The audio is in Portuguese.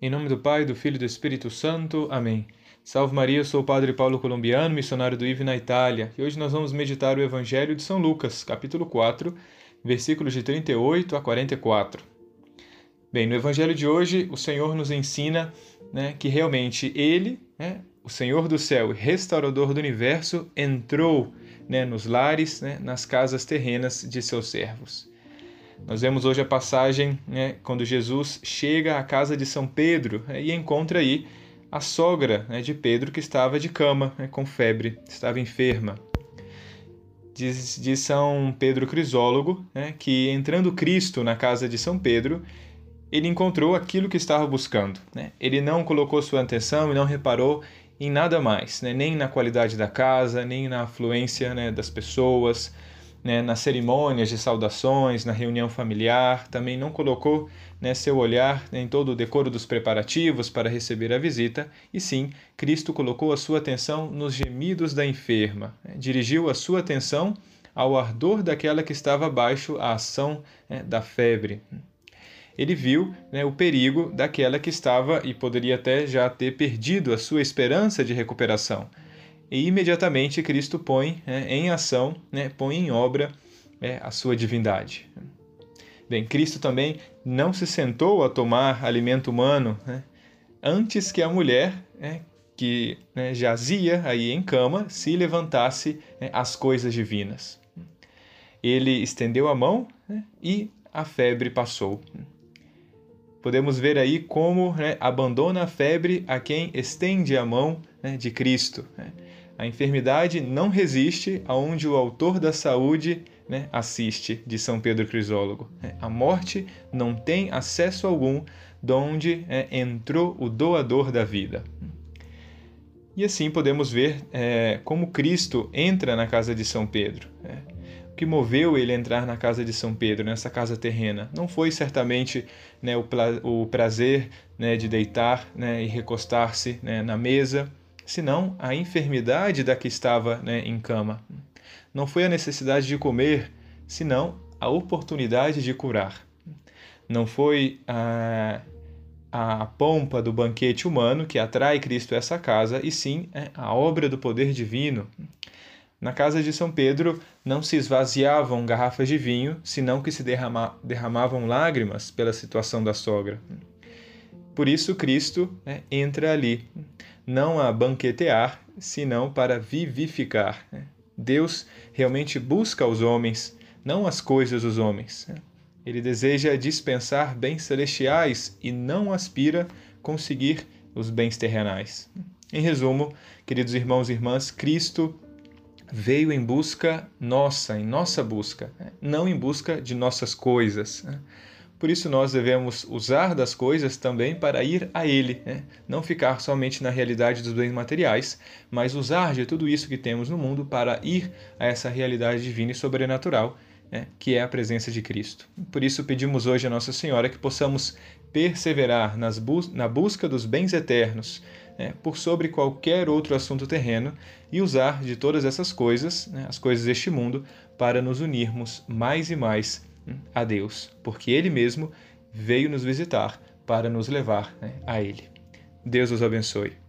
Em nome do Pai, do Filho e do Espírito Santo. Amém. Salve Maria, eu sou o Padre Paulo Colombiano, missionário do IV na Itália, e hoje nós vamos meditar o Evangelho de São Lucas, capítulo 4, versículos de 38 a 44. Bem, no Evangelho de hoje, o Senhor nos ensina né, que realmente Ele, né, o Senhor do céu e restaurador do universo, entrou né, nos lares, né, nas casas terrenas de seus servos. Nós vemos hoje a passagem né, quando Jesus chega à casa de São Pedro né, e encontra aí a sogra né, de Pedro que estava de cama, né, com febre, estava enferma. Diz, diz São Pedro Crisólogo né, que entrando Cristo na casa de São Pedro, ele encontrou aquilo que estava buscando. Né? Ele não colocou sua atenção e não reparou em nada mais, nem na qualidade da casa, nem na afluência das pessoas, né, nas cerimônias de saudações, na reunião familiar, também não colocou né, seu olhar em todo o decoro dos preparativos para receber a visita, e sim, Cristo colocou a sua atenção nos gemidos da enferma, né, dirigiu a sua atenção ao ardor daquela que estava abaixo a ação né, da febre. Ele viu né, o perigo daquela que estava e poderia até já ter perdido a sua esperança de recuperação e imediatamente Cristo põe né, em ação, né, põe em obra é, a sua divindade. Bem, Cristo também não se sentou a tomar alimento humano né, antes que a mulher né, que né, jazia aí em cama se levantasse né, às coisas divinas. Ele estendeu a mão né, e a febre passou. Podemos ver aí como abandona a febre a quem estende a mão de Cristo. A enfermidade não resiste aonde o autor da saúde né, assiste, de São Pedro Crisólogo. É, a morte não tem acesso algum de onde é, entrou o doador da vida. E assim podemos ver é, como Cristo entra na casa de São Pedro. É. O que moveu ele a entrar na casa de São Pedro, nessa casa terrena, não foi certamente né, o, prazer né, de deitar né, e recostar-se né, na mesa, senão a enfermidade da que estava né, em cama. Não foi a necessidade de comer, senão a oportunidade de curar. Não foi a, a pompa do banquete humano que atrai Cristo a essa casa, e sim é, a obra do poder divino. Na casa de São Pedro não se esvaziavam garrafas de vinho, senão que se derrama, derramavam lágrimas pela situação da sogra. Por isso, Cristo né, entra ali, não a banquetear, senão para vivificar. Né. Deus realmente busca os homens, não as coisas dos homens. Né. Ele deseja dispensar bens celestiais e não aspira conseguir os bens terrenais. Em resumo, queridos irmãos e irmãs, Cristo veio em busca nossa, em nossa busca, né, não em busca de nossas coisas. Por isso, nós devemos usar das coisas também para ir a Ele, né? não ficar somente na realidade dos bens materiais, mas usar de tudo isso que temos no mundo para ir a essa realidade divina e sobrenatural, né? que é a presença de Cristo. Por isso, pedimos hoje a Nossa Senhora que possamos perseverar nas bus na busca dos bens eternos, né? por sobre qualquer outro assunto terreno, e usar de todas essas coisas, né? as coisas deste mundo, para nos unirmos mais e mais a Deus, porque Ele mesmo veio nos visitar para nos levar né, a Ele. Deus os abençoe.